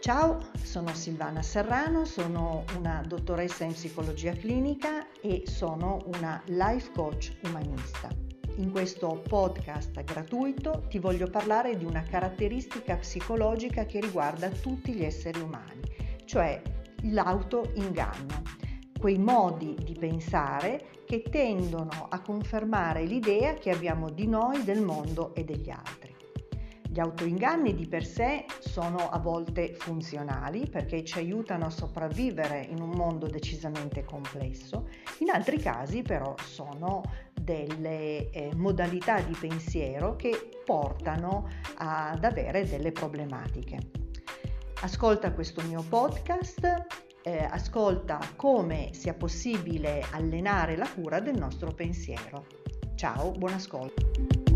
Ciao, sono Silvana Serrano, sono una dottoressa in psicologia clinica e sono una life coach umanista. In questo podcast gratuito ti voglio parlare di una caratteristica psicologica che riguarda tutti gli esseri umani, cioè l'autoinganno, quei modi di pensare che tendono a confermare l'idea che abbiamo di noi, del mondo e degli altri. Gli autoinganni di per sé sono a volte funzionali perché ci aiutano a sopravvivere in un mondo decisamente complesso, in altri casi però sono delle eh, modalità di pensiero che portano ad avere delle problematiche. Ascolta questo mio podcast, eh, ascolta come sia possibile allenare la cura del nostro pensiero. Ciao, buon ascolto.